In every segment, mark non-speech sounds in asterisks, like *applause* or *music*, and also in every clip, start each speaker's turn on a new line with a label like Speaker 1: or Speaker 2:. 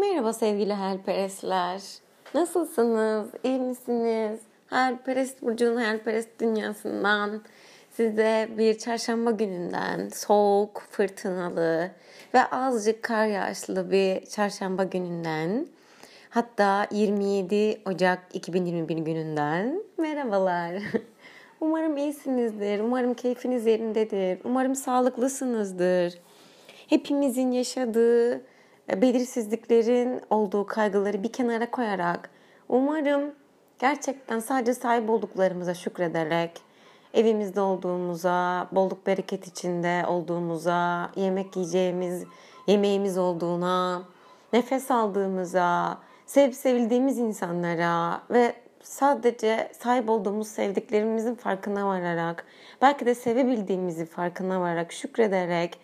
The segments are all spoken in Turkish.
Speaker 1: Merhaba sevgili hayalperestler. Nasılsınız? İyi misiniz? Hayalperest Burcu'nun hayalperest dünyasından size bir çarşamba gününden soğuk, fırtınalı ve azıcık kar yağışlı bir çarşamba gününden hatta 27 Ocak 2021 gününden merhabalar. *laughs* Umarım iyisinizdir. Umarım keyfiniz yerindedir. Umarım sağlıklısınızdır. Hepimizin yaşadığı belirsizliklerin olduğu kaygıları bir kenara koyarak umarım gerçekten sadece sahip olduklarımıza şükrederek evimizde olduğumuza, bolluk bereket içinde olduğumuza, yemek yiyeceğimiz, yemeğimiz olduğuna, nefes aldığımıza, sevip sevildiğimiz insanlara ve sadece sahip olduğumuz sevdiklerimizin farkına vararak, belki de sevebildiğimizi farkına vararak, şükrederek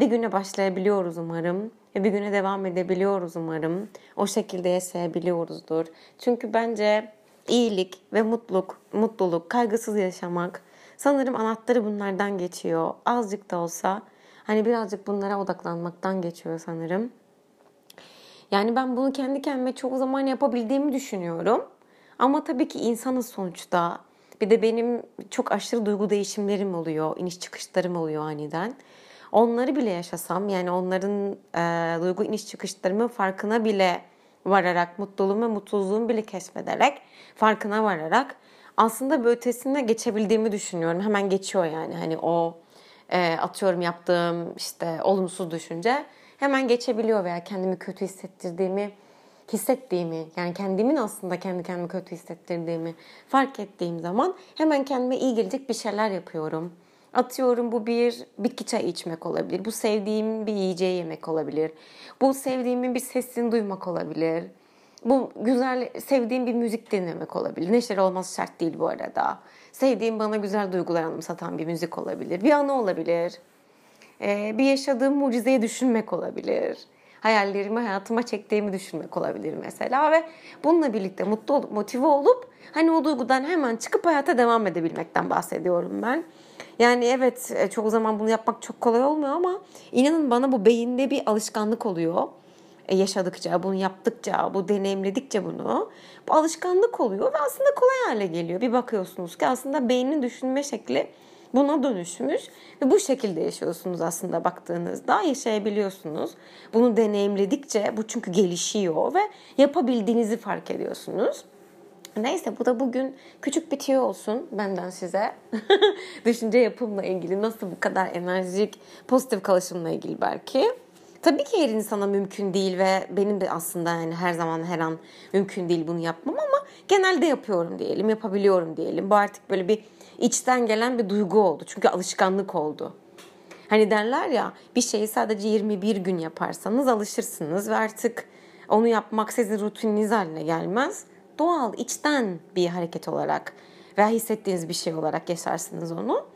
Speaker 1: bir güne başlayabiliyoruz umarım. Ve bir güne devam edebiliyoruz umarım. O şekilde yaşayabiliyoruzdur. Çünkü bence iyilik ve mutluluk, mutluluk, kaygısız yaşamak sanırım anahtarı bunlardan geçiyor. Azıcık da olsa hani birazcık bunlara odaklanmaktan geçiyor sanırım. Yani ben bunu kendi kendime çok zaman yapabildiğimi düşünüyorum. Ama tabii ki insanız sonuçta. Bir de benim çok aşırı duygu değişimlerim oluyor, iniş çıkışlarım oluyor aniden. Onları bile yaşasam yani onların e, duygu iniş çıkışlarımın farkına bile vararak, mutluluğum ve mutsuzluğumu bile keşfederek, farkına vararak aslında bir ötesine geçebildiğimi düşünüyorum. Hemen geçiyor yani hani o e, atıyorum yaptığım işte olumsuz düşünce hemen geçebiliyor veya kendimi kötü hissettirdiğimi hissettiğimi yani kendimin aslında kendi kendimi kötü hissettirdiğimi fark ettiğim zaman hemen kendime iyi gelecek bir şeyler yapıyorum. Atıyorum bu bir bitki çayı içmek olabilir. Bu sevdiğim bir yiyeceği yemek olabilir. Bu sevdiğimin bir sesini duymak olabilir. Bu güzel sevdiğim bir müzik dinlemek olabilir. Neşeli olması şart değil bu arada. Sevdiğim bana güzel duygular anımsatan bir müzik olabilir. Bir anı olabilir. Ee, bir yaşadığım mucizeyi düşünmek olabilir. Hayallerimi hayatıma çektiğimi düşünmek olabilir mesela ve bununla birlikte mutlu olup motive olup hani o duygudan hemen çıkıp hayata devam edebilmekten bahsediyorum ben. Yani evet e, çok zaman bunu yapmak çok kolay olmuyor ama inanın bana bu beyinde bir alışkanlık oluyor. E, yaşadıkça, bunu yaptıkça, bu deneyimledikçe bunu bu alışkanlık oluyor ve aslında kolay hale geliyor. Bir bakıyorsunuz ki aslında beynin düşünme şekli buna dönüşmüş ve bu şekilde yaşıyorsunuz aslında baktığınızda yaşayabiliyorsunuz. Bunu deneyimledikçe bu çünkü gelişiyor ve yapabildiğinizi fark ediyorsunuz. Neyse bu da bugün küçük bir tüyo olsun benden size. *laughs* Düşünce yapımla ilgili nasıl bu kadar enerjik, pozitif kalışımla ilgili belki. Tabii ki her insana mümkün değil ve benim de aslında yani her zaman her an mümkün değil bunu yapmam ama genelde yapıyorum diyelim, yapabiliyorum diyelim. Bu artık böyle bir içten gelen bir duygu oldu. Çünkü alışkanlık oldu. Hani derler ya bir şeyi sadece 21 gün yaparsanız alışırsınız ve artık onu yapmak sizin rutininiz haline gelmez doğal, içten bir hareket olarak veya hissettiğiniz bir şey olarak yaşarsınız onu.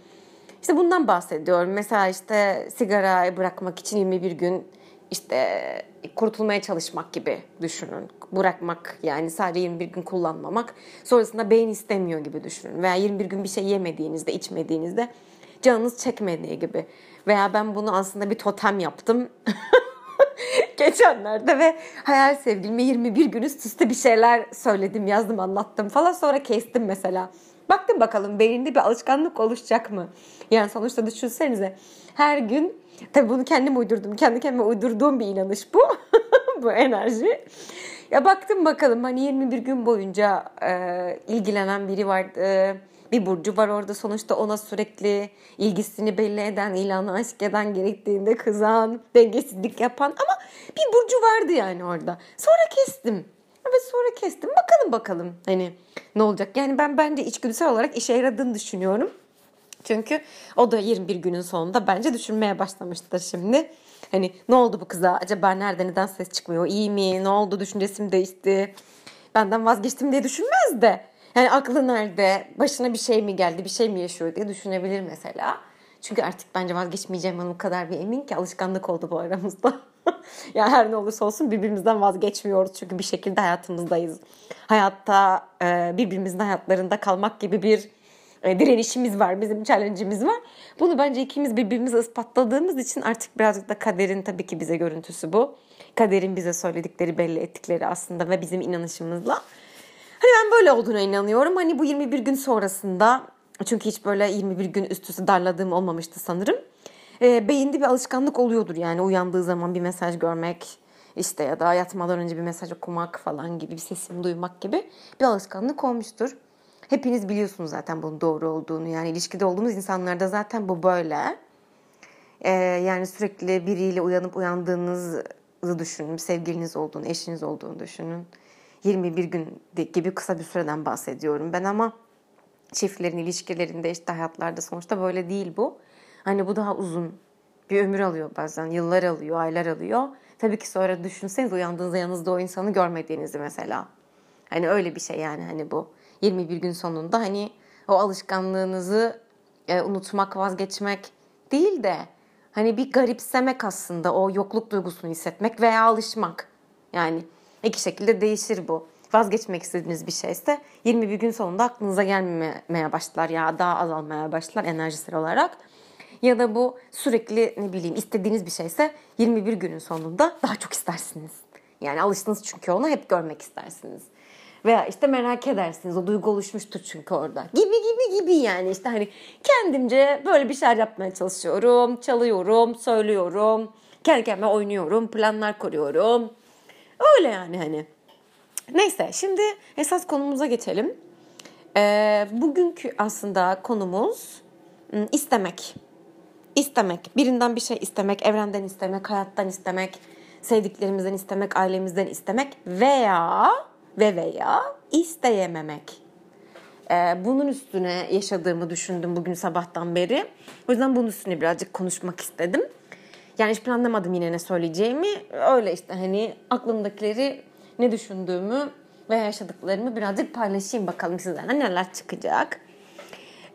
Speaker 1: İşte bundan bahsediyorum. Mesela işte sigarayı bırakmak için 21 gün işte kurtulmaya çalışmak gibi düşünün. Bırakmak yani sadece 21 gün kullanmamak. Sonrasında beyin istemiyor gibi düşünün. Veya 21 gün bir şey yemediğinizde, içmediğinizde canınız çekmediği gibi. Veya ben bunu aslında bir totem yaptım. *laughs* *laughs* geçenlerde ve hayal sevgilime 21 gün üst üste bir şeyler söyledim, yazdım, anlattım falan. Sonra kestim mesela. Baktım bakalım beyninde bir alışkanlık oluşacak mı? Yani sonuçta düşünsenize her gün tabii bunu kendim uydurdum. Kendi kendime uydurduğum bir inanış bu. *laughs* bu enerji. Ya baktım bakalım hani 21 gün boyunca e, ilgilenen biri vardı bir burcu var orada sonuçta ona sürekli ilgisini belli eden, ilanı aşk eden gerektiğinde kızan, dengesizlik yapan ama bir burcu vardı yani orada. Sonra kestim. Evet sonra kestim. Bakalım bakalım hani ne olacak. Yani ben bence içgüdüsel olarak işe yaradığını düşünüyorum. Çünkü o da 21 günün sonunda bence düşünmeye başlamıştır şimdi. Hani ne oldu bu kıza? Acaba nerede neden ses çıkmıyor? İyi mi? Ne oldu? Düşüncesi mi değişti? Benden vazgeçtim diye düşünmez de yani aklı nerede? Başına bir şey mi geldi? Bir şey mi yaşıyor diye düşünebilir mesela. Çünkü artık bence vazgeçmeyeceğim o kadar bir emin ki alışkanlık oldu bu aramızda. *laughs* yani her ne olursa olsun birbirimizden vazgeçmiyoruz çünkü bir şekilde hayatımızdayız. Hayatta e, birbirimizin hayatlarında kalmak gibi bir e, direnişimiz var, bizim challenge'imiz var. Bunu bence ikimiz birbirimize ispatladığımız için artık birazcık da kaderin tabii ki bize görüntüsü bu. Kaderin bize söyledikleri, belli ettikleri aslında ve bizim inanışımızla. Hani ben böyle olduğuna inanıyorum. Hani bu 21 gün sonrasında çünkü hiç böyle 21 gün üst üste darladığım olmamıştı sanırım. E, beyinde bir alışkanlık oluyordur yani uyandığı zaman bir mesaj görmek işte ya da yatmadan önce bir mesaj okumak falan gibi bir sesimi duymak gibi bir alışkanlık olmuştur. Hepiniz biliyorsunuz zaten bunun doğru olduğunu. Yani ilişkide olduğumuz insanlarda zaten bu böyle. Ee, yani sürekli biriyle uyanıp uyandığınızı düşünün. Sevgiliniz olduğunu, eşiniz olduğunu düşünün. 21 gün gibi kısa bir süreden bahsediyorum ben ama çiftlerin ilişkilerinde işte hayatlarda sonuçta böyle değil bu. Hani bu daha uzun bir ömür alıyor bazen. Yıllar alıyor, aylar alıyor. Tabii ki sonra düşünseniz uyandığınızda yanınızda o insanı görmediğinizi mesela. Hani öyle bir şey yani hani bu. 21 gün sonunda hani o alışkanlığınızı e, unutmak, vazgeçmek değil de hani bir garipsemek aslında o yokluk duygusunu hissetmek veya alışmak. Yani iki şekilde değişir bu. Vazgeçmek istediğiniz bir şeyse 21 gün sonunda aklınıza gelmemeye başlar ya daha azalmaya başlar enerjisel olarak. Ya da bu sürekli ne bileyim istediğiniz bir şeyse 21 günün sonunda daha çok istersiniz. Yani alıştınız çünkü onu hep görmek istersiniz. Veya işte merak edersiniz. O duygu oluşmuştur çünkü orada. Gibi gibi gibi yani işte hani kendimce böyle bir şeyler yapmaya çalışıyorum. Çalıyorum, söylüyorum. Kendi kendime oynuyorum, planlar kuruyorum. Öyle yani hani. Neyse şimdi esas konumuza geçelim. Ee, bugünkü aslında konumuz ıı, istemek. İstemek. Birinden bir şey istemek, evrenden istemek, hayattan istemek, sevdiklerimizden istemek, ailemizden istemek veya ve veya isteyememek. Ee, bunun üstüne yaşadığımı düşündüm bugün sabahtan beri. O yüzden bunun üstüne birazcık konuşmak istedim. Yani hiç planlamadım yine ne söyleyeceğimi. Öyle işte hani aklımdakileri ne düşündüğümü ve yaşadıklarımı birazcık paylaşayım bakalım sizlerden neler çıkacak.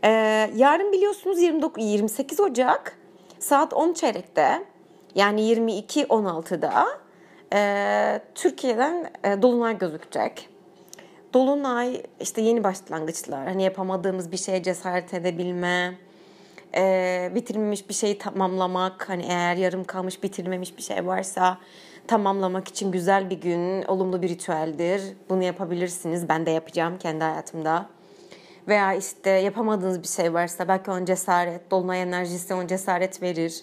Speaker 1: Ee, yarın biliyorsunuz 29 28 Ocak saat 10 çeyrekte yani 22.16'da e, Türkiye'den e, Dolunay gözükecek. Dolunay işte yeni başlangıçlar. Hani yapamadığımız bir şeye cesaret edebilme, e, bitirmemiş bir şeyi tamamlamak. Hani eğer yarım kalmış bitirmemiş bir şey varsa tamamlamak için güzel bir gün, olumlu bir ritüeldir. Bunu yapabilirsiniz. Ben de yapacağım kendi hayatımda. Veya işte yapamadığınız bir şey varsa belki on cesaret, dolunay enerjisi on cesaret verir,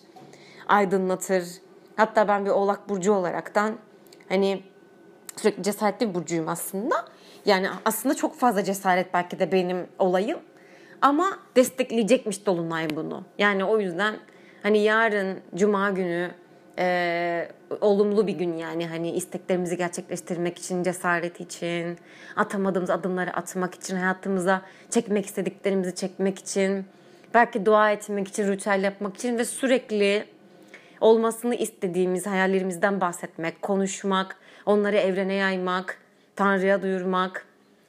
Speaker 1: aydınlatır Hatta ben bir oğlak burcu olaraktan hani sürekli cesaretli bir burcuyum aslında. Yani aslında çok fazla cesaret belki de benim olayım. Ama destekleyecekmiş Dolunay bunu. Yani o yüzden hani yarın Cuma günü e, olumlu bir gün yani hani isteklerimizi gerçekleştirmek için, cesaret için, atamadığımız adımları atmak için, hayatımıza çekmek istediklerimizi çekmek için, belki dua etmek için, ritüel yapmak için ve sürekli olmasını istediğimiz hayallerimizden bahsetmek, konuşmak, onları evrene yaymak, Tanrı'ya duyurmak,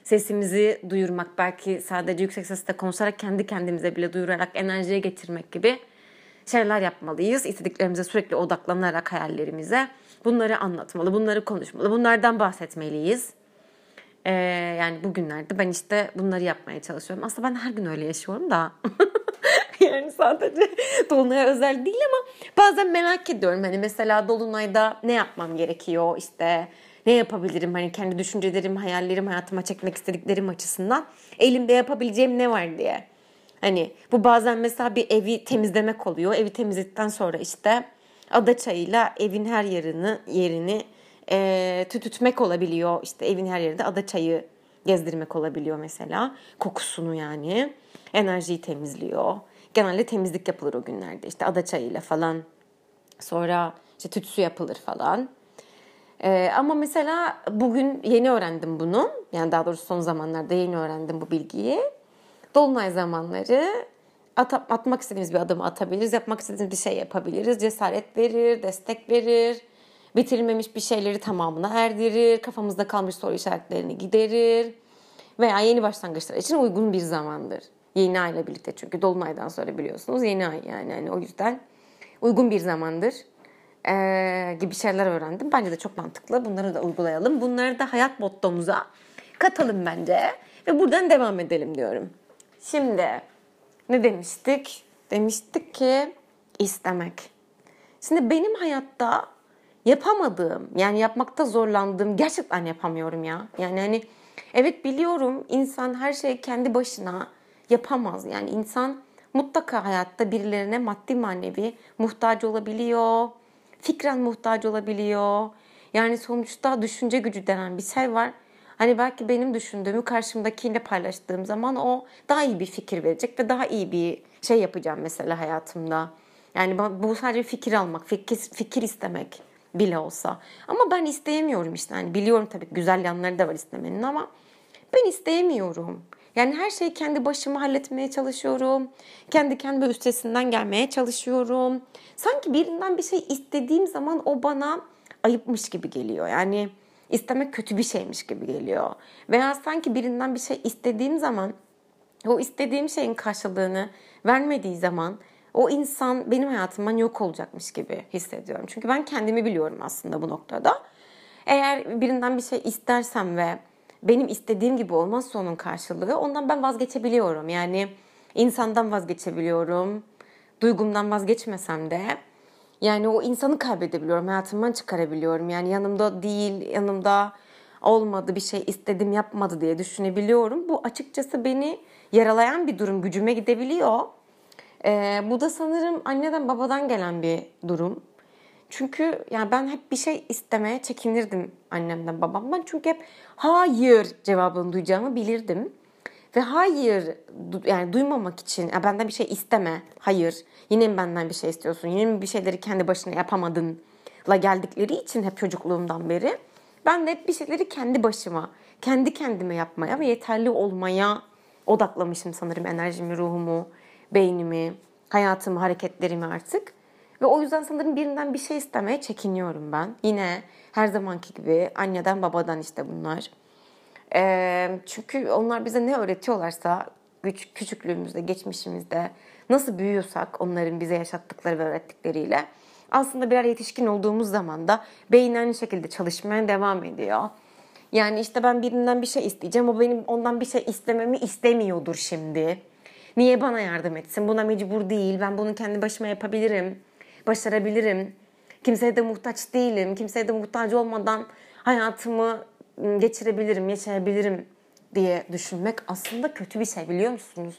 Speaker 1: sesimizi duyurmak, belki sadece yüksek sesle konuşarak kendi kendimize bile duyurarak enerjiye getirmek gibi şeyler yapmalıyız. İstediklerimize sürekli odaklanarak hayallerimize bunları anlatmalı, bunları konuşmalı, bunlardan bahsetmeliyiz. Ee, yani bugünlerde ben işte bunları yapmaya çalışıyorum. Aslında ben her gün öyle yaşıyorum da. *laughs* yani sadece Dolunay'a özel değil ama bazen merak ediyorum. Hani mesela Dolunay'da ne yapmam gerekiyor işte ne yapabilirim hani kendi düşüncelerim, hayallerim, hayatıma çekmek istediklerim açısından elimde yapabileceğim ne var diye. Hani bu bazen mesela bir evi temizlemek oluyor. Evi temizledikten sonra işte ada çayıyla evin her yerini yerini e, tütütmek olabiliyor. İşte evin her yerinde ada çayı gezdirmek olabiliyor mesela. Kokusunu yani. Enerjiyi temizliyor genelde temizlik yapılır o günlerde. İşte ada çayıyla falan. Sonra işte tütsü yapılır falan. Ee, ama mesela bugün yeni öğrendim bunu. Yani daha doğrusu son zamanlarda yeni öğrendim bu bilgiyi. Dolunay zamanları at, atmak istediğimiz bir adımı atabiliriz. Yapmak istediğimiz bir şey yapabiliriz. Cesaret verir, destek verir. Bitirilmemiş bir şeyleri tamamına erdirir. Kafamızda kalmış soru işaretlerini giderir. Veya yeni başlangıçlar için uygun bir zamandır. Yeni ay ile birlikte çünkü Dolunay'dan sonra biliyorsunuz yeni ay yani. yani o yüzden uygun bir zamandır ee, gibi şeyler öğrendim. Bence de çok mantıklı. Bunları da uygulayalım. Bunları da hayat mottomuza katalım bence. Ve buradan devam edelim diyorum. Şimdi ne demiştik? Demiştik ki istemek. Şimdi benim hayatta yapamadığım yani yapmakta zorlandığım gerçekten yapamıyorum ya. Yani hani evet biliyorum insan her şeyi kendi başına yapamaz. Yani insan mutlaka hayatta birilerine maddi manevi muhtaç olabiliyor. Fikren muhtaç olabiliyor. Yani sonuçta düşünce gücü denen bir şey var. Hani belki benim düşündüğümü karşımdakiyle paylaştığım zaman o daha iyi bir fikir verecek ve daha iyi bir şey yapacağım mesela hayatımda. Yani bu sadece fikir almak, fikir, fikir istemek bile olsa. Ama ben isteyemiyorum işte. Yani biliyorum tabii güzel yanları da var istemenin ama ben isteyemiyorum. Yani her şeyi kendi başıma halletmeye çalışıyorum. Kendi kendime üstesinden gelmeye çalışıyorum. Sanki birinden bir şey istediğim zaman o bana ayıpmış gibi geliyor. Yani istemek kötü bir şeymiş gibi geliyor. Veya sanki birinden bir şey istediğim zaman o istediğim şeyin karşılığını vermediği zaman o insan benim hayatımdan yok olacakmış gibi hissediyorum. Çünkü ben kendimi biliyorum aslında bu noktada. Eğer birinden bir şey istersem ve benim istediğim gibi olmazsa onun karşılığı ondan ben vazgeçebiliyorum. Yani insandan vazgeçebiliyorum. Duygumdan vazgeçmesem de yani o insanı kaybedebiliyorum. Hayatımdan çıkarabiliyorum. Yani yanımda değil, yanımda olmadı bir şey istedim yapmadı diye düşünebiliyorum. Bu açıkçası beni yaralayan bir durum. Gücüme gidebiliyor. Ee, bu da sanırım anneden babadan gelen bir durum. Çünkü yani ben hep bir şey istemeye çekinirdim annemden babamdan. Çünkü hep hayır cevabını duyacağımı bilirdim. Ve hayır yani duymamak için ya benden bir şey isteme. Hayır. Yine mi benden bir şey istiyorsun? Yine mi bir şeyleri kendi başına yapamadın? La geldikleri için hep çocukluğumdan beri ben de hep bir şeyleri kendi başıma, kendi kendime yapmaya ve yeterli olmaya odaklamışım sanırım enerjimi, ruhumu, beynimi, hayatımı, hareketlerimi artık. Ve o yüzden sanırım birinden bir şey istemeye çekiniyorum ben. Yine her zamanki gibi anneden babadan işte bunlar. E, çünkü onlar bize ne öğretiyorlarsa küçük, küçüklüğümüzde, geçmişimizde nasıl büyüyorsak onların bize yaşattıkları ve öğrettikleriyle aslında birer yetişkin olduğumuz zaman da beyin aynı şekilde çalışmaya devam ediyor. Yani işte ben birinden bir şey isteyeceğim. O benim ondan bir şey istememi istemiyordur şimdi. Niye bana yardım etsin? Buna mecbur değil. Ben bunu kendi başıma yapabilirim. Başarabilirim. Kimseye de muhtaç değilim. Kimseye de muhtaç olmadan hayatımı ıı, geçirebilirim, yaşayabilirim diye düşünmek aslında kötü bir şey biliyor musunuz?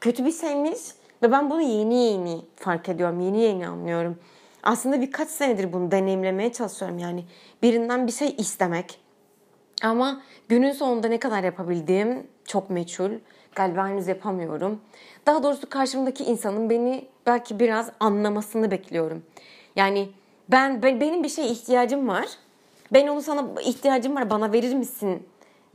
Speaker 1: Kötü bir şeymiş ve ben bunu yeni yeni fark ediyorum, yeni yeni anlıyorum. Aslında birkaç senedir bunu deneyimlemeye çalışıyorum yani birinden bir şey istemek. Ama günün sonunda ne kadar yapabildiğim çok meçhul. Galiba henüz yapamıyorum. Daha doğrusu karşımdaki insanın beni belki biraz anlamasını bekliyorum. Yani ben, ben benim bir şeye ihtiyacım var ben onu sana ihtiyacım var bana verir misin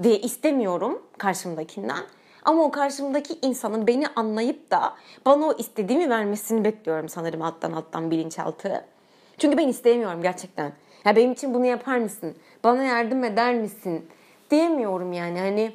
Speaker 1: diye istemiyorum karşımdakinden. Ama o karşımdaki insanın beni anlayıp da bana o istediğimi vermesini bekliyorum sanırım alttan alttan bilinçaltı. Çünkü ben istemiyorum gerçekten. Ya benim için bunu yapar mısın? Bana yardım eder misin? Diyemiyorum yani hani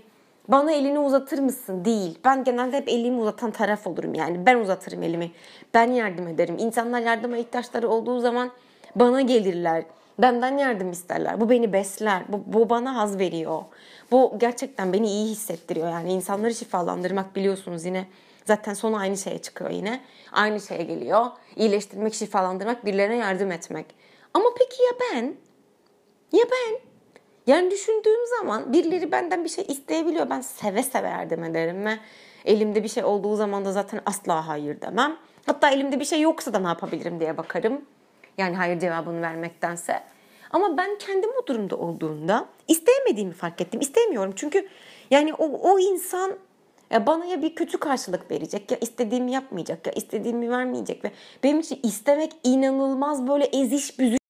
Speaker 1: bana elini uzatır mısın? Değil. Ben genelde hep elimi uzatan taraf olurum yani. Ben uzatırım elimi. Ben yardım ederim. İnsanlar yardıma ihtiyaçları olduğu zaman bana gelirler. Benden yardım isterler. Bu beni besler. Bu, bu bana haz veriyor. Bu gerçekten beni iyi hissettiriyor. Yani insanları şifalandırmak biliyorsunuz yine zaten sonu aynı şeye çıkıyor yine. Aynı şeye geliyor. İyileştirmek, şifalandırmak, birilerine yardım etmek. Ama peki ya ben? Ya ben? Yani düşündüğüm zaman birileri benden bir şey isteyebiliyor. Ben seve seve yardım ederim ve elimde bir şey olduğu zaman da zaten asla hayır demem. Hatta elimde bir şey yoksa da ne yapabilirim diye bakarım. Yani hayır cevabını vermektense. Ama ben kendim o durumda olduğunda isteyemediğimi fark ettim. İstemiyorum çünkü yani o, o insan bana ya bir kötü karşılık verecek ya istediğimi yapmayacak ya istediğimi vermeyecek ve benim için istemek inanılmaz böyle eziş büzüş.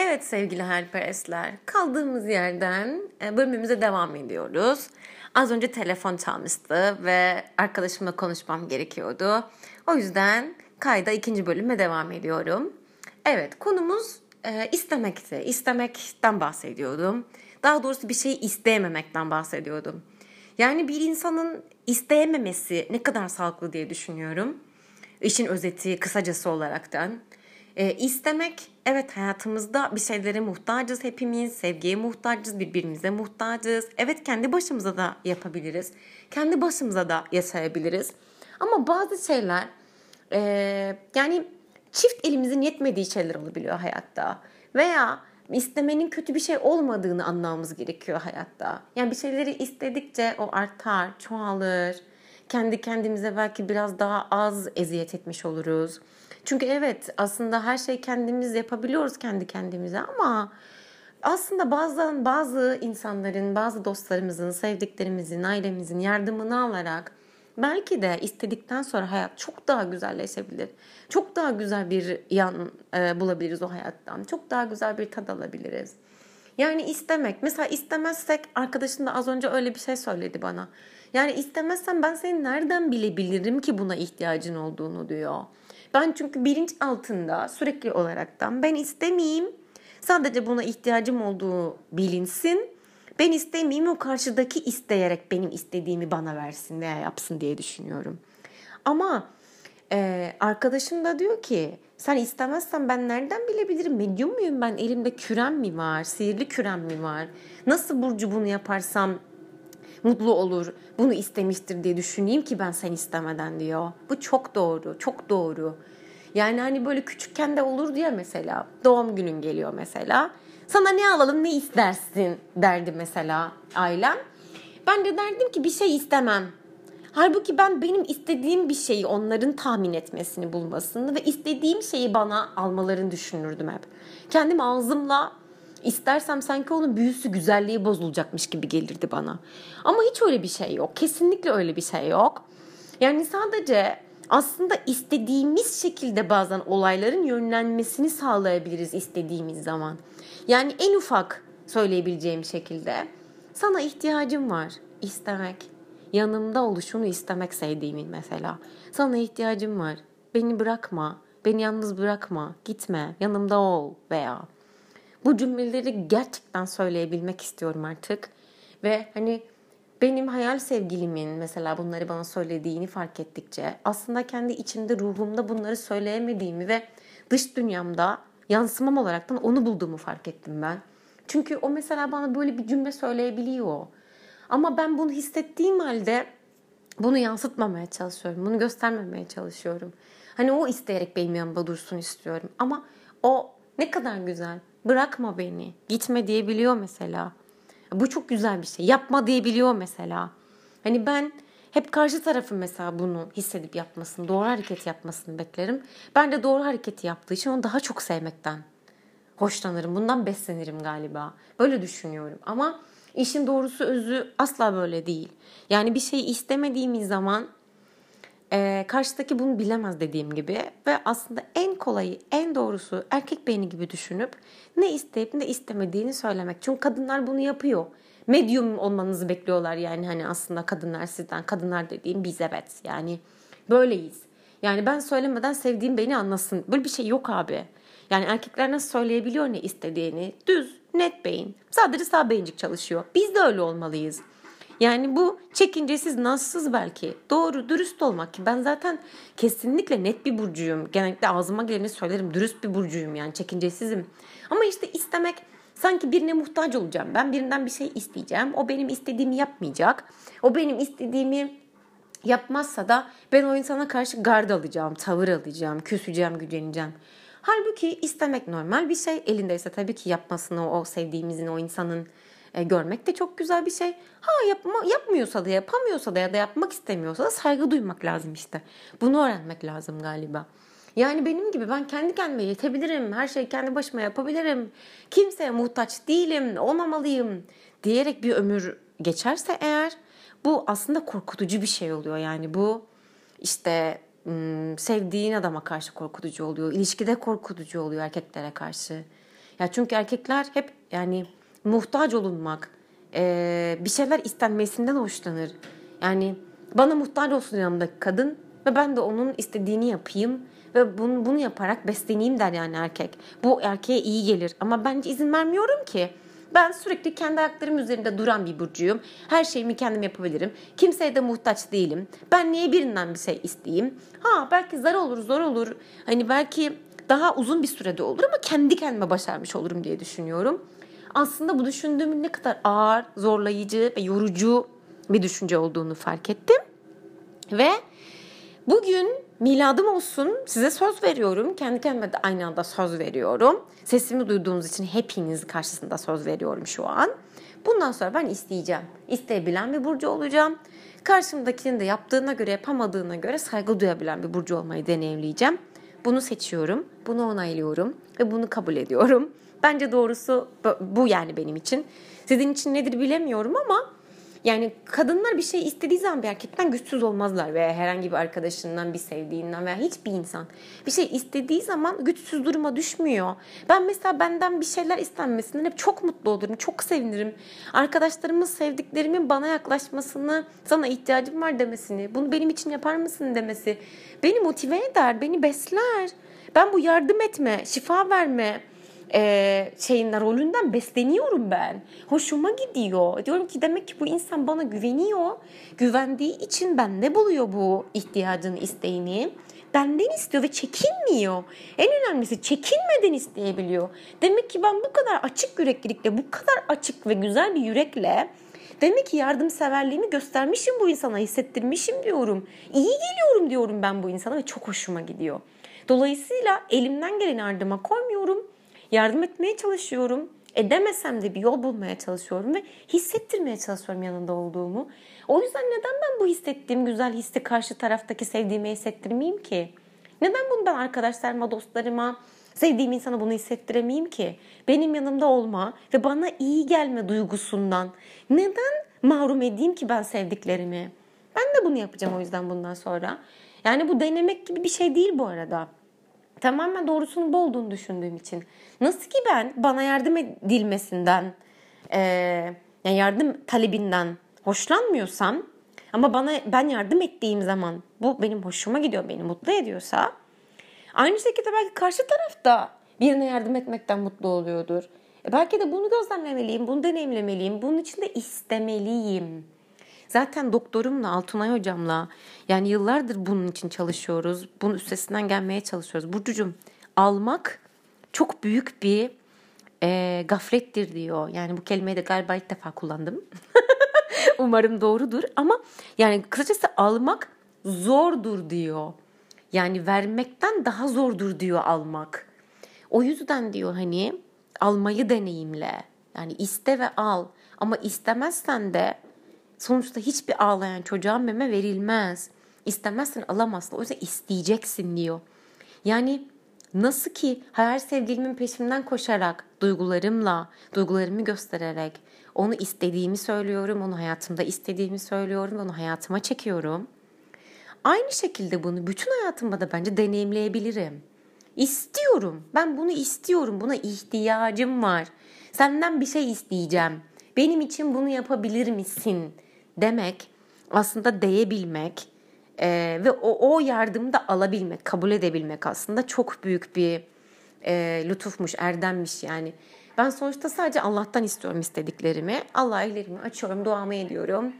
Speaker 1: Evet sevgili hayalperestler kaldığımız yerden e, bölümümüze devam ediyoruz. Az önce telefon çalmıştı ve arkadaşımla konuşmam gerekiyordu. O yüzden kayda ikinci bölüme devam ediyorum. Evet konumuz e, istemekti. İstemekten bahsediyordum. Daha doğrusu bir şeyi isteyememekten bahsediyordum. Yani bir insanın isteyememesi ne kadar sağlıklı diye düşünüyorum. İşin özeti kısacası olaraktan. E, istemek evet hayatımızda bir şeylere muhtacız hepimiz. Sevgiye muhtacız, birbirimize muhtacız. Evet kendi başımıza da yapabiliriz. Kendi başımıza da yaşayabiliriz. Ama bazı şeyler e, yani çift elimizin yetmediği şeyler olabiliyor hayatta. Veya istemenin kötü bir şey olmadığını anlamamız gerekiyor hayatta. Yani bir şeyleri istedikçe o artar, çoğalır. Kendi kendimize belki biraz daha az eziyet etmiş oluruz. Çünkü evet aslında her şey kendimiz yapabiliyoruz kendi kendimize ama aslında bazen bazı insanların, bazı dostlarımızın, sevdiklerimizin, ailemizin yardımını alarak belki de istedikten sonra hayat çok daha güzelleşebilir. Çok daha güzel bir yan e, bulabiliriz o hayattan. Çok daha güzel bir tad alabiliriz. Yani istemek. Mesela istemezsek arkadaşım da az önce öyle bir şey söyledi bana. Yani istemezsen ben seni nereden bilebilirim ki buna ihtiyacın olduğunu diyor. Ben çünkü bilinç altında sürekli olaraktan ben istemeyeyim. Sadece buna ihtiyacım olduğu bilinsin. Ben istemeyeyim o karşıdaki isteyerek benim istediğimi bana versin veya yapsın diye düşünüyorum. Ama e, arkadaşım da diyor ki sen istemezsen ben nereden bilebilirim? Medyum muyum ben? Elimde kürem mi var? Sihirli kürem mi var? Nasıl Burcu bunu yaparsam mutlu olur, bunu istemiştir diye düşüneyim ki ben sen istemeden diyor. Bu çok doğru, çok doğru. Yani hani böyle küçükken de olur diye mesela doğum günün geliyor mesela. Sana ne alalım ne istersin derdi mesela ailem. Ben de derdim ki bir şey istemem. Halbuki ben benim istediğim bir şeyi onların tahmin etmesini bulmasını ve istediğim şeyi bana almalarını düşünürdüm hep. Kendim ağzımla istersem sanki onun büyüsü güzelliği bozulacakmış gibi gelirdi bana. Ama hiç öyle bir şey yok. Kesinlikle öyle bir şey yok. Yani sadece aslında istediğimiz şekilde bazen olayların yönlenmesini sağlayabiliriz istediğimiz zaman. Yani en ufak söyleyebileceğim şekilde sana ihtiyacım var istemek. Yanımda oluşunu istemek sevdiğimin mesela. Sana ihtiyacım var. Beni bırakma. Beni yalnız bırakma. Gitme. Yanımda ol veya bu cümleleri gerçekten söyleyebilmek istiyorum artık. Ve hani benim hayal sevgilimin mesela bunları bana söylediğini fark ettikçe aslında kendi içimde ruhumda bunları söyleyemediğimi ve dış dünyamda yansımam olaraktan onu bulduğumu fark ettim ben. Çünkü o mesela bana böyle bir cümle söyleyebiliyor. Ama ben bunu hissettiğim halde bunu yansıtmamaya çalışıyorum. Bunu göstermemeye çalışıyorum. Hani o isteyerek benim yanımda dursun istiyorum. Ama o ne kadar güzel. Bırakma beni. Gitme diyebiliyor mesela. Bu çok güzel bir şey. Yapma diyebiliyor mesela. Hani ben hep karşı tarafın mesela bunu hissedip yapmasını, doğru hareket yapmasını beklerim. Ben de doğru hareketi yaptığı için onu daha çok sevmekten hoşlanırım. Bundan beslenirim galiba. Böyle düşünüyorum. Ama işin doğrusu özü asla böyle değil. Yani bir şeyi istemediğimiz zaman e, karşıdaki bunu bilemez dediğim gibi ve aslında en kolayı, en doğrusu erkek beyni gibi düşünüp ne isteyip ne istemediğini söylemek. Çünkü kadınlar bunu yapıyor. Medium olmanızı bekliyorlar yani hani aslında kadınlar sizden. Kadınlar dediğim biz evet yani böyleyiz. Yani ben söylemeden sevdiğim beni anlasın. Böyle bir şey yok abi. Yani erkekler nasıl söyleyebiliyor ne istediğini? Düz, net beyin. Sadece sağ beyincik çalışıyor. Biz de öyle olmalıyız. Yani bu çekincesiz, nazsız belki. Doğru, dürüst olmak ki ben zaten kesinlikle net bir burcuyum. Genellikle ağzıma geleni söylerim. Dürüst bir burcuyum yani çekincesizim. Ama işte istemek sanki birine muhtaç olacağım. Ben birinden bir şey isteyeceğim. O benim istediğimi yapmayacak. O benim istediğimi yapmazsa da ben o insana karşı gard alacağım, tavır alacağım, küseceğim, güceneceğim. Halbuki istemek normal bir şey. Elindeyse tabii ki yapmasını o sevdiğimizin, o insanın e, görmek de çok güzel bir şey. Ha yapma, yapmıyorsa da yapamıyorsa da ya da yapmak istemiyorsa da saygı duymak lazım işte. Bunu öğrenmek lazım galiba. Yani benim gibi ben kendi kendime yetebilirim, her şeyi kendi başıma yapabilirim, kimseye muhtaç değilim, olmamalıyım diyerek bir ömür geçerse eğer bu aslında korkutucu bir şey oluyor. Yani bu işte sevdiğin adama karşı korkutucu oluyor, ilişkide korkutucu oluyor erkeklere karşı. Ya çünkü erkekler hep yani muhtaç olunmak, e, bir şeyler istenmesinden hoşlanır. Yani bana muhtaç olsun yanımdaki kadın ve ben de onun istediğini yapayım ve bunu, bunu yaparak besleneyim der yani erkek. Bu erkeğe iyi gelir ama bence izin vermiyorum ki. Ben sürekli kendi ayaklarım üzerinde duran bir burcuyum. Her şeyimi kendim yapabilirim. Kimseye de muhtaç değilim. Ben niye birinden bir şey isteyeyim? Ha belki zar olur, zor olur. Hani belki daha uzun bir sürede olur ama kendi kendime başarmış olurum diye düşünüyorum. Aslında bu düşündüğümün ne kadar ağır, zorlayıcı ve yorucu bir düşünce olduğunu fark ettim. Ve bugün miladım olsun size söz veriyorum. Kendi kendime de aynı anda söz veriyorum. Sesimi duyduğunuz için hepiniz karşısında söz veriyorum şu an. Bundan sonra ben isteyeceğim. İsteyebilen bir burcu olacağım. Karşımdakinin de yaptığına göre yapamadığına göre saygı duyabilen bir burcu olmayı deneyimleyeceğim. Bunu seçiyorum, bunu onaylıyorum ve bunu kabul ediyorum. Bence doğrusu bu yani benim için. Sizin için nedir bilemiyorum ama yani kadınlar bir şey istediği zaman bir erkekten güçsüz olmazlar veya herhangi bir arkadaşından, bir sevdiğinden veya hiçbir insan bir şey istediği zaman güçsüz duruma düşmüyor. Ben mesela benden bir şeyler istenmesinden hep çok mutlu olurum, çok sevinirim. Arkadaşlarımın, sevdiklerimin bana yaklaşmasını, sana ihtiyacım var demesini, bunu benim için yapar mısın demesi beni motive eder, beni besler. Ben bu yardım etme, şifa verme, e, şeyinden rolünden besleniyorum ben. Hoşuma gidiyor. Diyorum ki demek ki bu insan bana güveniyor. Güvendiği için ben ne buluyor bu ihtiyacını, isteğini. Benden istiyor ve çekinmiyor. En önemlisi çekinmeden isteyebiliyor. Demek ki ben bu kadar açık yüreklilikle, bu kadar açık ve güzel bir yürekle Demek ki yardımseverliğimi göstermişim bu insana, hissettirmişim diyorum. İyi geliyorum diyorum ben bu insana ve çok hoşuma gidiyor. Dolayısıyla elimden gelen yardıma koymuyorum yardım etmeye çalışıyorum. Edemesem de bir yol bulmaya çalışıyorum ve hissettirmeye çalışıyorum yanında olduğumu. O yüzden neden ben bu hissettiğim güzel hissi karşı taraftaki sevdiğime hissettirmeyeyim ki? Neden bunu ben arkadaşlarıma, dostlarıma, sevdiğim insana bunu hissettiremeyeyim ki? Benim yanımda olma ve bana iyi gelme duygusundan neden mahrum edeyim ki ben sevdiklerimi? Ben de bunu yapacağım o yüzden bundan sonra. Yani bu denemek gibi bir şey değil bu arada tamamen doğrusunun bu olduğunu düşündüğüm için. Nasıl ki ben bana yardım edilmesinden, e, yani yardım talebinden hoşlanmıyorsam ama bana ben yardım ettiğim zaman bu benim hoşuma gidiyor, beni mutlu ediyorsa aynı şekilde belki karşı tarafta birine yardım etmekten mutlu oluyordur. E belki de bunu gözlemlemeliyim, bunu deneyimlemeliyim, bunun için de istemeliyim. Zaten doktorumla Altunay hocamla yani yıllardır bunun için çalışıyoruz. Bunun üstesinden gelmeye çalışıyoruz. Burcucum almak çok büyük bir e, gaflettir diyor. Yani bu kelimeyi de galiba ilk defa kullandım. *laughs* Umarım doğrudur ama yani kısacası almak zordur diyor. Yani vermekten daha zordur diyor almak. O yüzden diyor hani almayı deneyimle. Yani iste ve al. Ama istemezsen de Sonuçta hiçbir ağlayan çocuğa meme verilmez. İstemezsen alamazsın. O yüzden isteyeceksin diyor. Yani nasıl ki hayal sevgilimin peşimden koşarak, duygularımla, duygularımı göstererek onu istediğimi söylüyorum, onu hayatımda istediğimi söylüyorum, onu hayatıma çekiyorum. Aynı şekilde bunu bütün hayatımda da bence deneyimleyebilirim. İstiyorum. Ben bunu istiyorum. Buna ihtiyacım var. Senden bir şey isteyeceğim. Benim için bunu yapabilir misin? Demek aslında değebilmek e, ve o, o yardımı da alabilmek, kabul edebilmek aslında çok büyük bir e, lütufmuş, erdemmiş yani. Ben sonuçta sadece Allah'tan istiyorum istediklerimi. Allah'a ellerimi açıyorum, duamı ediyorum.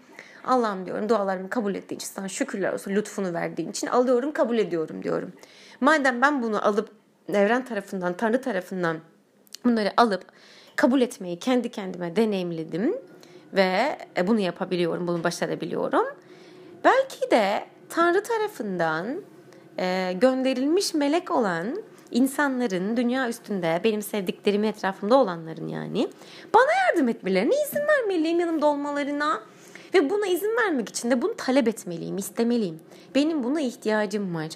Speaker 1: Allah'ım diyorum dualarımı kabul ettiğin için sana şükürler olsun lütfunu verdiğin için alıyorum kabul ediyorum diyorum. Madem ben bunu alıp evren tarafından, Tanrı tarafından bunları alıp kabul etmeyi kendi kendime deneyimledim ve e, bunu yapabiliyorum, bunu başarabiliyorum. Belki de Tanrı tarafından e, gönderilmiş melek olan insanların dünya üstünde benim sevdiklerim etrafımda olanların yani bana yardım etmelerine izin vermeliyim yanımda olmalarına ve buna izin vermek için de bunu talep etmeliyim, istemeliyim. Benim buna ihtiyacım var.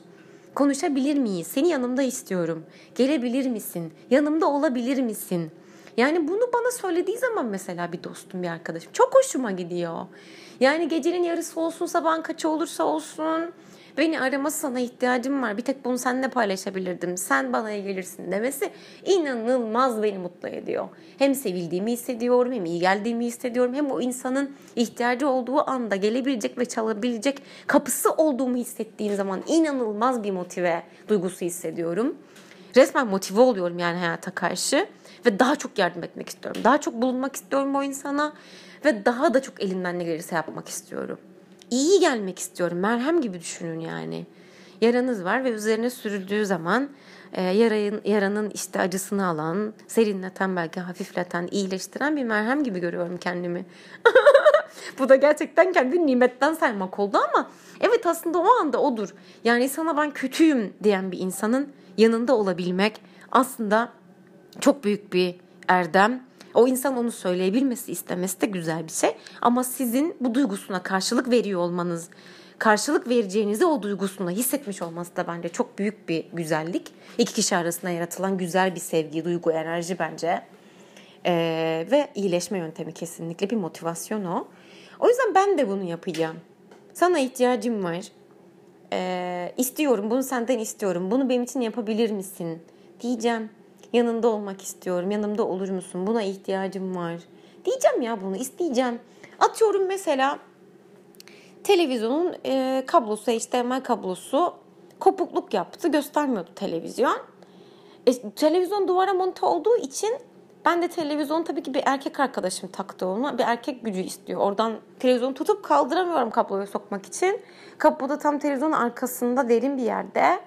Speaker 1: Konuşabilir miyiz? Seni yanımda istiyorum. Gelebilir misin? Yanımda olabilir misin? Yani bunu bana söylediği zaman mesela bir dostum, bir arkadaşım çok hoşuma gidiyor. Yani gecenin yarısı olsun, sabahın kaçı olursa olsun beni araması sana ihtiyacım var. Bir tek bunu seninle paylaşabilirdim. Sen bana gelirsin demesi inanılmaz beni mutlu ediyor. Hem sevildiğimi hissediyorum, hem iyi geldiğimi hissediyorum. Hem o insanın ihtiyacı olduğu anda gelebilecek ve çalabilecek kapısı olduğumu hissettiğim zaman inanılmaz bir motive duygusu hissediyorum. Resmen motive oluyorum yani hayata karşı ve daha çok yardım etmek istiyorum. Daha çok bulunmak istiyorum o insana ve daha da çok elimden ne gelirse yapmak istiyorum. İyi gelmek istiyorum. Merhem gibi düşünün yani. Yaranız var ve üzerine sürüldüğü zaman e, yarayın, yaranın işte acısını alan, serinleten belki hafifleten, iyileştiren bir merhem gibi görüyorum kendimi. *laughs* Bu da gerçekten kendi nimetten saymak oldu ama evet aslında o anda odur. Yani sana ben kötüyüm diyen bir insanın yanında olabilmek aslında çok büyük bir erdem. O insan onu söyleyebilmesi istemesi de güzel bir şey. Ama sizin bu duygusuna karşılık veriyor olmanız, karşılık vereceğinizi o duygusunda hissetmiş olması da bence çok büyük bir güzellik. İki kişi arasında yaratılan güzel bir sevgi, duygu, enerji bence. Ee, ve iyileşme yöntemi kesinlikle bir motivasyon o. O yüzden ben de bunu yapacağım. Sana ihtiyacım var. Ee, istiyorum, bunu senden istiyorum. Bunu benim için yapabilir misin? Diyeceğim. Yanında olmak istiyorum. Yanımda olur musun? Buna ihtiyacım var. Diyeceğim ya bunu, isteyeceğim. Atıyorum mesela televizyonun e, kablosu, HDMI kablosu kopukluk yaptı. Göstermiyordu televizyon. E, televizyon duvara monte olduğu için ben de televizyon tabii ki bir erkek arkadaşım taktı onu. Bir erkek gücü istiyor. Oradan televizyonu tutup kaldıramıyorum kabloyu sokmak için. Kablo da tam televizyonun arkasında derin bir yerde.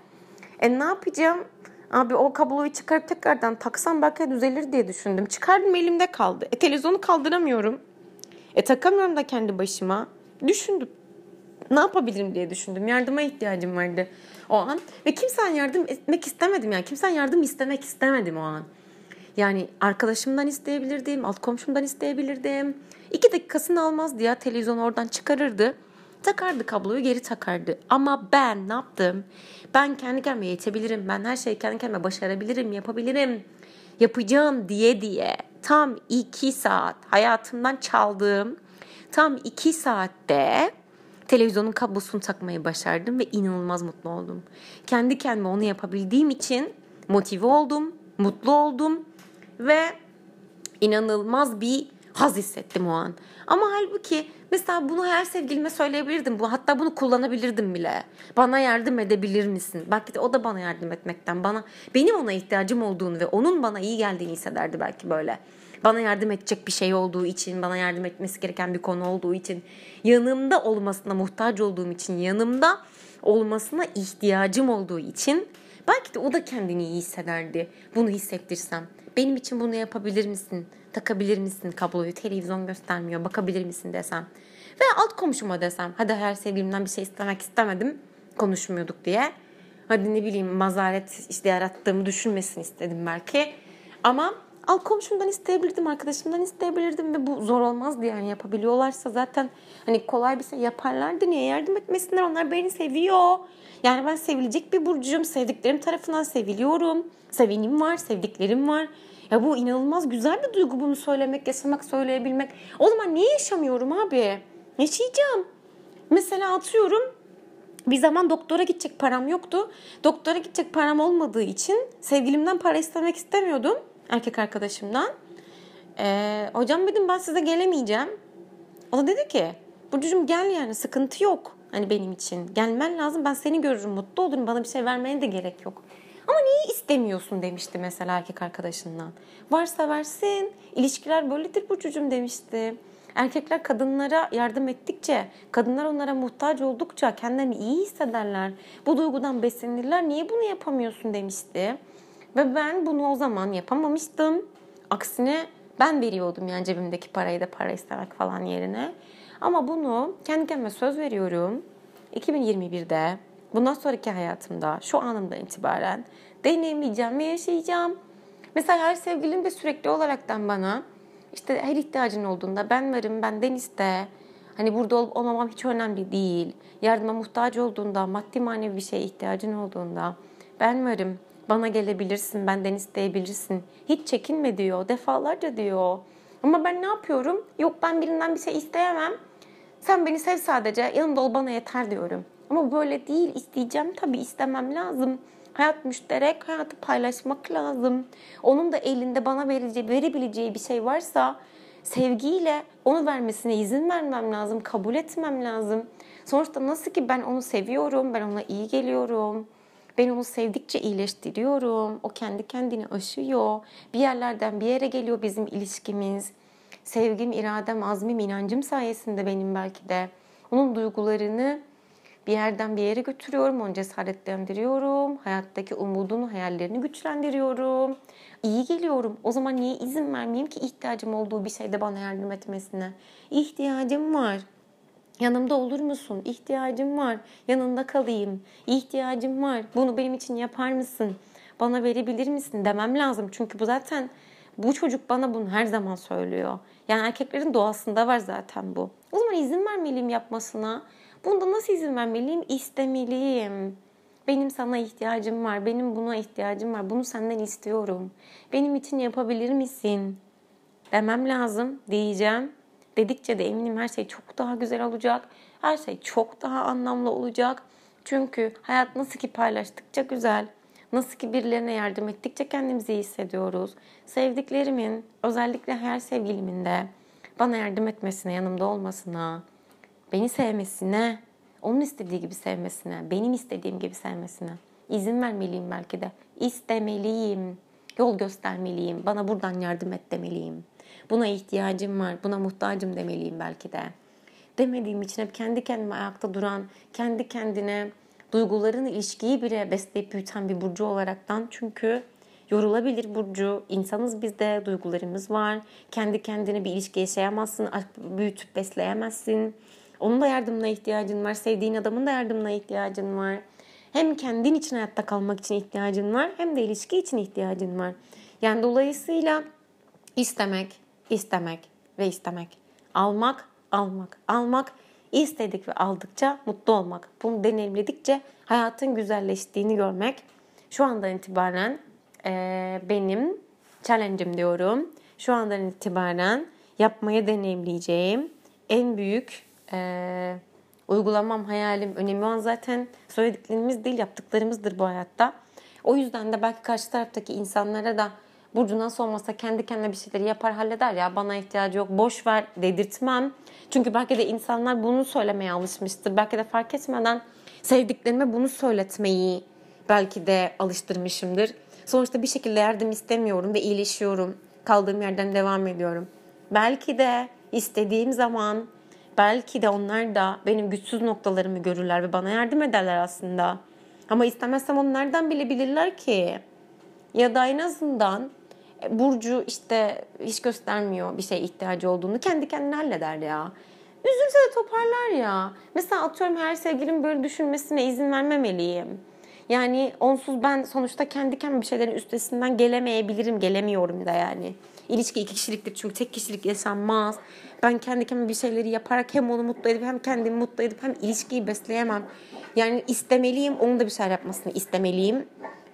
Speaker 1: E ne yapacağım? Abi o kabloyu çıkarıp tekrardan taksam belki düzelir diye düşündüm. Çıkardım elimde kaldı. E televizyonu kaldıramıyorum. E takamıyorum da kendi başıma. Düşündüm. Ne yapabilirim diye düşündüm. Yardıma ihtiyacım vardı o an. Ve kimsen yardım etmek istemedim yani. Kimsen yardım istemek istemedim o an. Yani arkadaşımdan isteyebilirdim, alt komşumdan isteyebilirdim. İki dakikasını almazdı ya televizyon oradan çıkarırdı. Takardı kabloyu geri takardı. Ama ben ne yaptım? Ben kendi kendime yetebilirim. Ben her şeyi kendi kendime başarabilirim, yapabilirim. Yapacağım diye diye tam iki saat hayatımdan çaldığım tam iki saatte televizyonun kablosunu takmayı başardım ve inanılmaz mutlu oldum. Kendi kendime onu yapabildiğim için motive oldum, mutlu oldum ve inanılmaz bir haz hissettim o an. Ama halbuki mesela bunu her sevgilime söyleyebilirdim. Bu hatta bunu kullanabilirdim bile. Bana yardım edebilir misin? Belki de o da bana yardım etmekten bana benim ona ihtiyacım olduğunu ve onun bana iyi geldiğini hissederdi belki böyle. Bana yardım edecek bir şey olduğu için, bana yardım etmesi gereken bir konu olduğu için, yanımda olmasına muhtaç olduğum için, yanımda olmasına ihtiyacım olduğu için belki de o da kendini iyi hissederdi. Bunu hissettirsem. Benim için bunu yapabilir misin? Takabilir misin kabloyu? Televizyon göstermiyor. Bakabilir misin desem. Veya alt komşuma desem. Hadi her sevgilimden bir şey istemek istemedim. Konuşmuyorduk diye. Hadi ne bileyim mazaret işte yarattığımı düşünmesin istedim belki. Ama alt komşumdan isteyebilirdim, arkadaşımdan isteyebilirdim ve bu zor olmazdı yani yapabiliyorlarsa zaten hani kolay bir şey yaparlardı. Niye yardım etmesinler? Onlar beni seviyor. Yani ben sevilecek bir burcuyum. Sevdiklerim tarafından seviliyorum. Sevenim var, sevdiklerim var. Ya bu inanılmaz güzel bir duygu bunu söylemek, yaşamak, söyleyebilmek. O zaman niye yaşamıyorum abi? Yaşayacağım. Mesela atıyorum bir zaman doktora gidecek param yoktu. Doktora gidecek param olmadığı için sevgilimden para istemek istemiyordum. Erkek arkadaşımdan. Ee, hocam dedim ben size gelemeyeceğim. O da dedi ki Burcucuğum gel yani sıkıntı yok. Hani benim için. Gelmen lazım ben seni görürüm mutlu olurum bana bir şey vermeye de gerek yok. Ama niye istemiyorsun demişti mesela erkek arkadaşından. Varsa versin. İlişkiler böyledir Burcucuğum demişti. Erkekler kadınlara yardım ettikçe, kadınlar onlara muhtaç oldukça kendilerini iyi hissederler. Bu duygudan beslenirler. Niye bunu yapamıyorsun demişti. Ve ben bunu o zaman yapamamıştım. Aksine ben veriyordum yani cebimdeki parayı da para istemek falan yerine. Ama bunu kendi kendime söz veriyorum. 2021'de bundan sonraki hayatımda şu anımda itibaren deneyimleyeceğim ve yaşayacağım. Mesela her sevgilim de sürekli olaraktan bana işte her ihtiyacın olduğunda ben varım benden iste. Hani burada olup olmamam hiç önemli değil. Yardıma muhtaç olduğunda, maddi manevi bir şeye ihtiyacın olduğunda ben varım. Bana gelebilirsin, benden isteyebilirsin. Hiç çekinme diyor, defalarca diyor. Ama ben ne yapıyorum? Yok ben birinden bir şey isteyemem. Sen beni sev sadece, yanımda ol bana yeter diyorum. Ama böyle değil, isteyeceğim tabii istemem lazım. Hayat müşterek, hayatı paylaşmak lazım. Onun da elinde bana vereceği, verebileceği bir şey varsa sevgiyle onu vermesine izin vermem lazım, kabul etmem lazım. Sonuçta nasıl ki ben onu seviyorum, ben ona iyi geliyorum. Ben onu sevdikçe iyileştiriyorum. O kendi kendini aşıyor. Bir yerlerden bir yere geliyor bizim ilişkimiz. Sevgim, iradem, azmim, inancım sayesinde benim belki de. Onun duygularını bir yerden bir yere götürüyorum, onu cesaretlendiriyorum. Hayattaki umudunu, hayallerini güçlendiriyorum. İyi geliyorum. O zaman niye izin vermeyeyim ki ihtiyacım olduğu bir şeyde bana yardım etmesine? İhtiyacım var. Yanımda olur musun? İhtiyacım var. Yanında kalayım. İhtiyacım var. Bunu benim için yapar mısın? Bana verebilir misin demem lazım. Çünkü bu zaten bu çocuk bana bunu her zaman söylüyor. Yani erkeklerin doğasında var zaten bu. O zaman izin vermeliyim yapmasına. Bunda nasıl izin vermeliyim? İstemeliyim. Benim sana ihtiyacım var. Benim buna ihtiyacım var. Bunu senden istiyorum. Benim için yapabilir misin? Demem lazım diyeceğim. Dedikçe de eminim her şey çok daha güzel olacak. Her şey çok daha anlamlı olacak. Çünkü hayat nasıl ki paylaştıkça güzel. Nasıl ki birilerine yardım ettikçe kendimizi iyi hissediyoruz. Sevdiklerimin, özellikle her sevgilimin de bana yardım etmesine, yanımda olmasına, beni sevmesine, onun istediği gibi sevmesine, benim istediğim gibi sevmesine izin vermeliyim belki de. İstemeliyim, yol göstermeliyim, bana buradan yardım et demeliyim. Buna ihtiyacım var, buna muhtacım demeliyim belki de. Demediğim için hep kendi kendime ayakta duran, kendi kendine duyguların ilişkiyi bile besleyip büyüten bir burcu olaraktan çünkü yorulabilir burcu. İnsanız biz de duygularımız var. Kendi kendine bir ilişki yaşayamazsın, büyütüp besleyemezsin. Onun da yardımına ihtiyacın var. Sevdiğin adamın da yardımına ihtiyacın var. Hem kendin için hayatta kalmak için ihtiyacın var hem de ilişki için ihtiyacın var. Yani dolayısıyla istemek, istemek ve istemek. Almak, almak, almak. istedik ve aldıkça mutlu olmak. Bunu deneyimledikçe hayatın güzelleştiğini görmek. Şu andan itibaren e, benim challenge'im diyorum. Şu andan itibaren yapmayı deneyimleyeceğim en büyük e, uygulamam, hayalim, önemi olan zaten söylediklerimiz değil yaptıklarımızdır bu hayatta. O yüzden de belki karşı taraftaki insanlara da Burcu nasıl olmasa kendi kendine bir şeyleri yapar halleder ya bana ihtiyacı yok boş ver dedirtmem. Çünkü belki de insanlar bunu söylemeye alışmıştır. Belki de fark etmeden sevdiklerime bunu söyletmeyi belki de alıştırmışımdır. Sonuçta bir şekilde yardım istemiyorum ve iyileşiyorum. Kaldığım yerden devam ediyorum. Belki de istediğim zaman belki de onlar da benim güçsüz noktalarımı görürler ve bana yardım ederler aslında. Ama istemezsem onu nereden bilebilirler ki? Ya da en azından e, Burcu işte hiç göstermiyor bir şey ihtiyacı olduğunu. Kendi kendine halleder ya. Üzülse de toparlar ya. Mesela atıyorum her sevgilim böyle düşünmesine izin vermemeliyim. Yani onsuz ben sonuçta kendi kendime bir şeylerin üstesinden gelemeyebilirim, gelemiyorum da yani. İlişki iki kişiliktir çünkü tek kişilik yaşanmaz. Ben kendi kendime bir şeyleri yaparak hem onu mutlu edip hem kendimi mutlu edip hem ilişkiyi besleyemem. Yani istemeliyim, onun da bir şeyler yapmasını istemeliyim.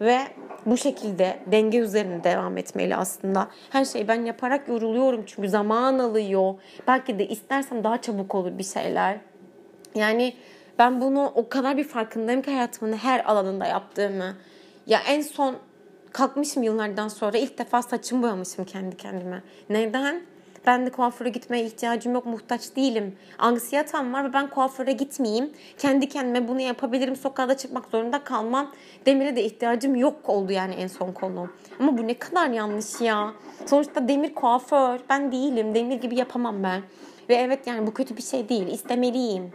Speaker 1: Ve bu şekilde denge üzerine devam etmeli aslında. Her şeyi ben yaparak yoruluyorum çünkü zaman alıyor. Belki de istersem daha çabuk olur bir şeyler. Yani ben bunu o kadar bir farkındayım ki hayatımın her alanında yaptığımı. Ya en son kalkmışım yıllardan sonra ilk defa saçımı boyamışım kendi kendime. Neden? Ben de kuaföre gitmeye ihtiyacım yok, muhtaç değilim. Anksiyetem var ve ben kuaföre gitmeyeyim. Kendi kendime bunu yapabilirim, sokağa çıkmak zorunda kalmam. Demire de ihtiyacım yok oldu yani en son konu. Ama bu ne kadar yanlış ya. Sonuçta demir kuaför, ben değilim. Demir gibi yapamam ben. Ve evet yani bu kötü bir şey değil, istemeliyim.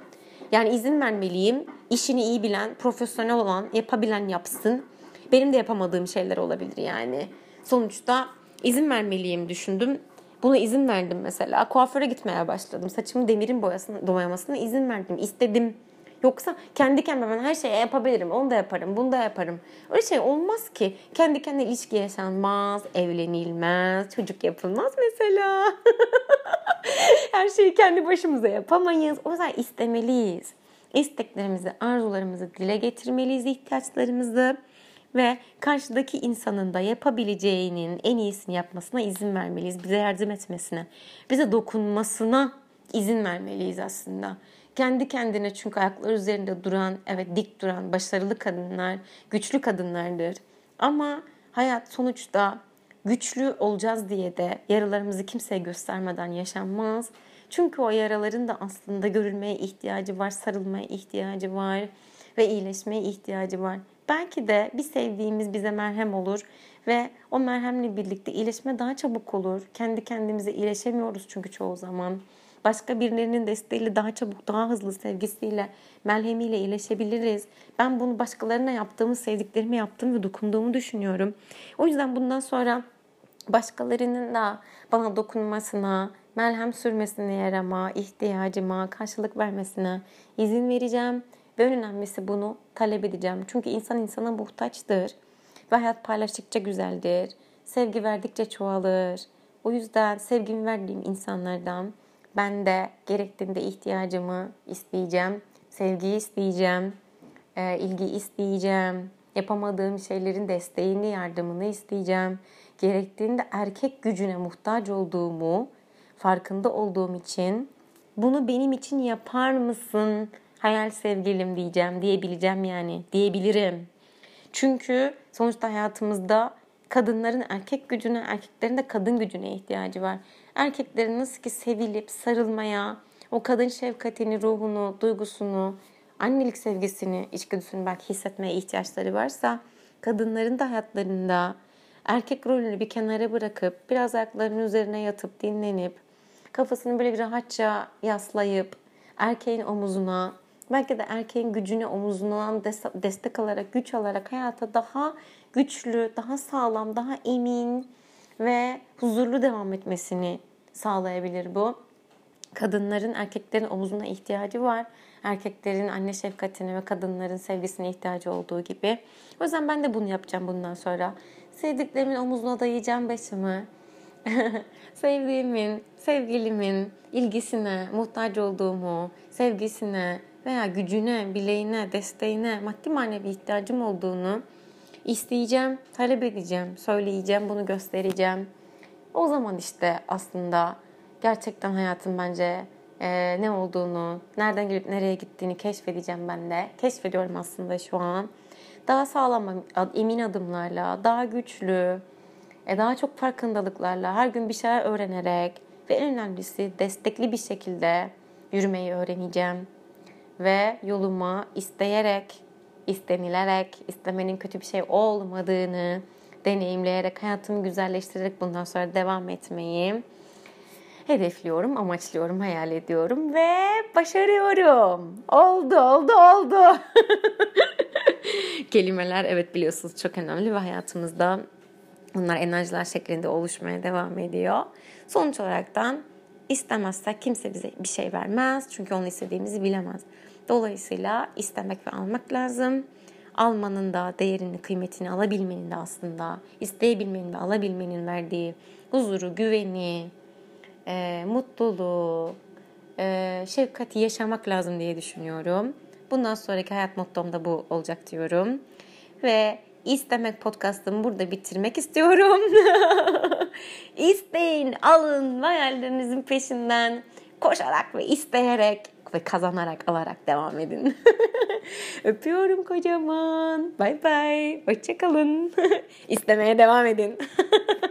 Speaker 1: Yani izin vermeliyim. İşini iyi bilen, profesyonel olan, yapabilen yapsın. Benim de yapamadığım şeyler olabilir yani. Sonuçta izin vermeliyim düşündüm. Buna izin verdim mesela. Kuaföre gitmeye başladım. Saçımı demirin boyasını, boyamasına izin verdim. İstedim. Yoksa kendi kendime ben her şeyi yapabilirim. Onu da yaparım, bunu da yaparım. Öyle şey olmaz ki. Kendi kendine ilişki yaşanmaz, evlenilmez, çocuk yapılmaz mesela. *laughs* her şeyi kendi başımıza yapamayız. O yüzden istemeliyiz. İsteklerimizi, arzularımızı dile getirmeliyiz, ihtiyaçlarımızı ve karşıdaki insanın da yapabileceğinin en iyisini yapmasına izin vermeliyiz. Bize yardım etmesine, bize dokunmasına izin vermeliyiz aslında. Kendi kendine çünkü ayaklar üzerinde duran, evet dik duran, başarılı kadınlar, güçlü kadınlardır. Ama hayat sonuçta güçlü olacağız diye de yaralarımızı kimseye göstermeden yaşanmaz. Çünkü o yaraların da aslında görülmeye ihtiyacı var, sarılmaya ihtiyacı var ve iyileşmeye ihtiyacı var. Belki de bir sevdiğimiz bize merhem olur ve o merhemle birlikte iyileşme daha çabuk olur. Kendi kendimize iyileşemiyoruz çünkü çoğu zaman. Başka birilerinin desteğiyle daha çabuk, daha hızlı sevgisiyle, melhemiyle iyileşebiliriz. Ben bunu başkalarına yaptığımı, sevdiklerime yaptığım ve dokunduğumu düşünüyorum. O yüzden bundan sonra başkalarının da bana dokunmasına, melhem sürmesine yarama, ihtiyacıma, karşılık vermesine izin vereceğim. Ve en önemlisi bunu talep edeceğim. Çünkü insan insana muhtaçtır. Ve hayat paylaştıkça güzeldir. Sevgi verdikçe çoğalır. O yüzden sevgimi verdiğim insanlardan ben de gerektiğinde ihtiyacımı isteyeceğim. Sevgiyi isteyeceğim. E, ilgi isteyeceğim. Yapamadığım şeylerin desteğini, yardımını isteyeceğim. Gerektiğinde erkek gücüne muhtaç olduğumu farkında olduğum için bunu benim için yapar mısın hayal sevgilim diyeceğim, diyebileceğim yani, diyebilirim. Çünkü sonuçta hayatımızda kadınların erkek gücüne, erkeklerin de kadın gücüne ihtiyacı var. Erkeklerin nasıl ki sevilip sarılmaya, o kadın şefkatini, ruhunu, duygusunu, annelik sevgisini, içgüdüsünü belki hissetmeye ihtiyaçları varsa kadınların da hayatlarında erkek rolünü bir kenara bırakıp biraz ayaklarının üzerine yatıp dinlenip kafasını böyle bir rahatça yaslayıp erkeğin omuzuna belki de erkeğin gücünü omuzundan destek alarak, güç alarak hayata daha güçlü, daha sağlam, daha emin ve huzurlu devam etmesini sağlayabilir bu. Kadınların erkeklerin omuzuna ihtiyacı var. Erkeklerin anne şefkatine ve kadınların sevgisine ihtiyacı olduğu gibi. O yüzden ben de bunu yapacağım bundan sonra. Sevdiklerimin omuzuna dayayacağım başımı. *laughs* Sevdiğimin, sevgilimin ilgisine, muhtaç olduğumu, sevgisine veya gücüne, bileğine, desteğine, maddi manevi ihtiyacım olduğunu isteyeceğim, talep edeceğim, söyleyeceğim, bunu göstereceğim. O zaman işte aslında gerçekten hayatın bence e, ne olduğunu, nereden gelip nereye gittiğini keşfedeceğim ben de. Keşfediyorum aslında şu an. Daha sağlam, emin adımlarla, daha güçlü, e, daha çok farkındalıklarla, her gün bir şeyler öğrenerek ve en önemlisi destekli bir şekilde yürümeyi öğreneceğim. Ve yoluma isteyerek, istenilerek, istemenin kötü bir şey olmadığını deneyimleyerek, hayatımı güzelleştirerek bundan sonra devam etmeyi hedefliyorum, amaçlıyorum, hayal ediyorum ve başarıyorum. Oldu, oldu, oldu. *laughs* Kelimeler evet biliyorsunuz çok önemli ve hayatımızda bunlar enerjiler şeklinde oluşmaya devam ediyor. Sonuç olaraktan istemezsek kimse bize bir şey vermez. Çünkü onu istediğimizi bilemez. Dolayısıyla istemek ve almak lazım. Almanın da değerini, kıymetini alabilmenin de aslında isteyebilmenin ve alabilmenin verdiği huzuru, güveni, e, mutluluğu, e, şefkati yaşamak lazım diye düşünüyorum. Bundan sonraki hayat mottom da bu olacak diyorum. Ve istemek podcastımı burada bitirmek istiyorum. *laughs* İsteyin, alın, hayallerinizin peşinden koşarak ve isteyerek ve kazanarak alarak devam edin. *laughs* Öpüyorum kocaman. Bay bay. Hoşçakalın. *laughs* İstemeye devam edin. *laughs*